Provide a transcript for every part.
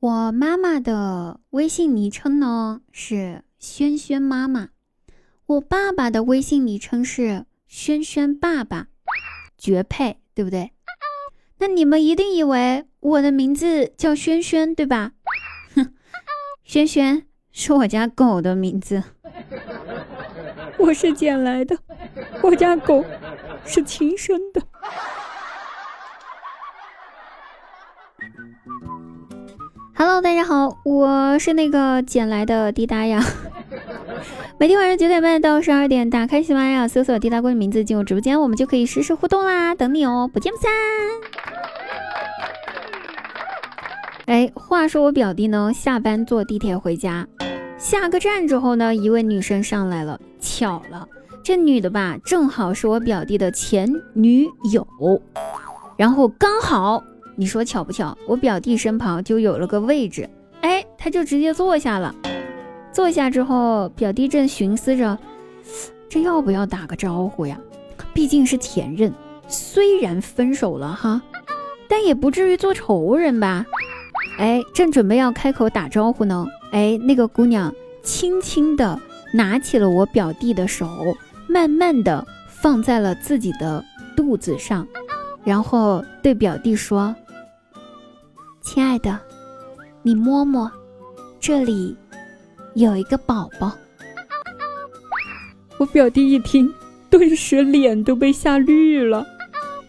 我妈妈的微信昵称呢是轩轩妈妈，我爸爸的微信昵称是轩轩爸爸，绝配，对不对？那你们一定以为我的名字叫轩轩，对吧？哼，轩轩是我家狗的名字，我是捡来的，我家狗是亲生大家好，我是那个捡来的滴答呀。每天晚上九点半到十二点，打开喜马拉雅，搜索滴答姑的名字进入直播间，我们就可以实时互动啦，等你哦，不见不散。哎，话说我表弟呢，下班坐地铁回家，下个站之后呢，一位女生上来了，巧了，这女的吧，正好是我表弟的前女友，然后刚好。你说巧不巧？我表弟身旁就有了个位置，哎，他就直接坐下了。坐下之后，表弟正寻思着，这要不要打个招呼呀？毕竟是前任，虽然分手了哈，但也不至于做仇人吧？哎，正准备要开口打招呼呢，哎，那个姑娘轻轻的拿起了我表弟的手，慢慢的放在了自己的肚子上，然后对表弟说。亲爱的，你摸摸，这里有一个宝宝。我表弟一听，顿时脸都被吓绿了，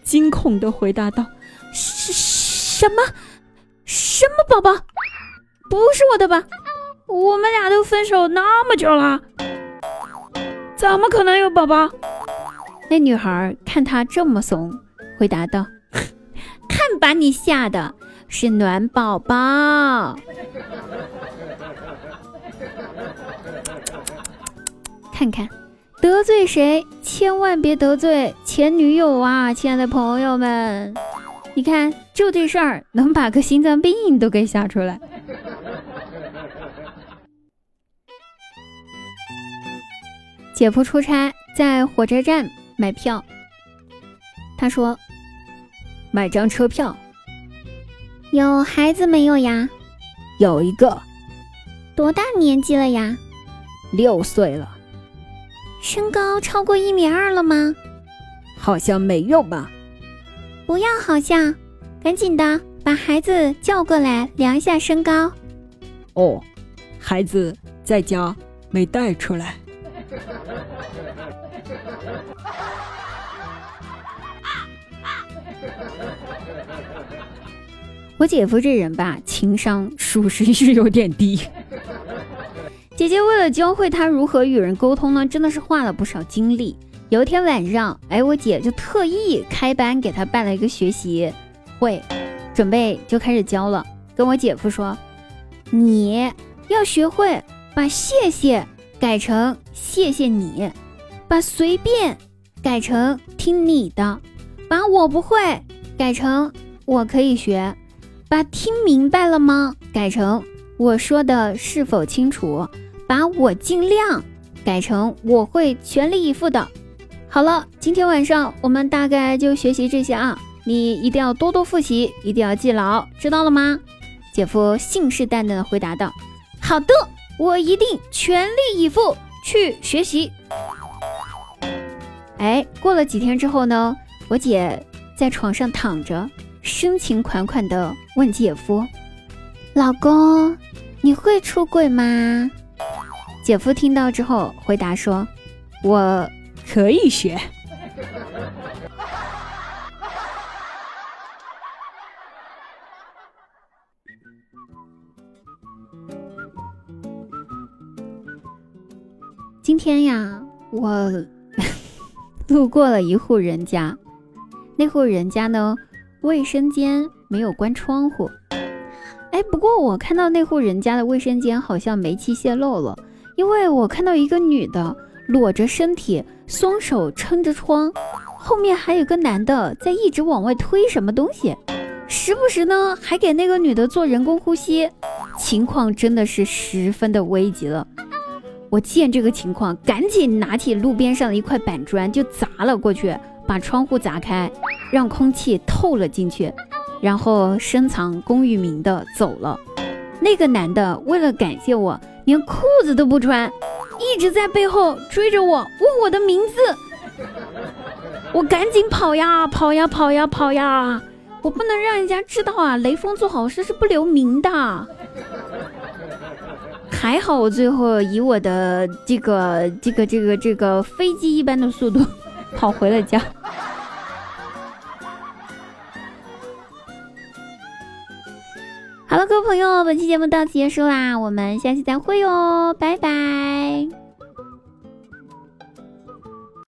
惊恐的回答道：“什什么？什么宝宝？不是我的吧？我们俩都分手那么久了，怎么可能有宝宝？”那女孩看他这么怂，回答道：“看把你吓的！”是暖宝宝，看看得罪谁，千万别得罪前女友啊！亲爱的朋友们，你看就这事儿能把个心脏病都给吓出来。姐夫出差在火车站买票，他说：“买张车票。”有孩子没有呀？有一个。多大年纪了呀？六岁了。身高超过一米二了吗？好像没有吧。不要好像，赶紧的把孩子叫过来量一下身高。哦，孩子在家没带出来。我姐夫这人吧，情商属实是有点低。姐姐为了教会他如何与人沟通呢，真的是花了不少精力。有一天晚上，哎，我姐就特意开班给他办了一个学习会，准备就开始教了。跟我姐夫说：“你要学会把谢谢改成谢谢你，把随便改成听你的，把我不会改成我可以学。”把听明白了吗？改成我说的是否清楚？把我尽量改成我会全力以赴的。好了，今天晚上我们大概就学习这些啊，你一定要多多复习，一定要记牢，知道了吗？姐夫信誓旦旦的回答道：“好的，我一定全力以赴去学习。”哎，过了几天之后呢，我姐在床上躺着。深情款款的问姐夫：“老公，你会出轨吗？”姐夫听到之后回答说：“我可以学。”今天呀，我 路过了一户人家，那户人家呢？卫生间没有关窗户，哎，不过我看到那户人家的卫生间好像煤气泄漏了，因为我看到一个女的裸着身体，双手撑着窗，后面还有个男的在一直往外推什么东西，时不时呢还给那个女的做人工呼吸，情况真的是十分的危急了。我见这个情况，赶紧拿起路边上的一块板砖就砸了过去。把窗户砸开，让空气透了进去，然后深藏功与名的走了。那个男的为了感谢我，连裤子都不穿，一直在背后追着我，问我的名字。我赶紧跑呀，跑呀，跑呀，跑呀！我不能让人家知道啊！雷锋做好事是不留名的。还好我最后以我的这个、这个、这个、这个飞机一般的速度跑回了家。好了，各位朋友，本期节目到此结束啦，我们下期再会哟，拜拜。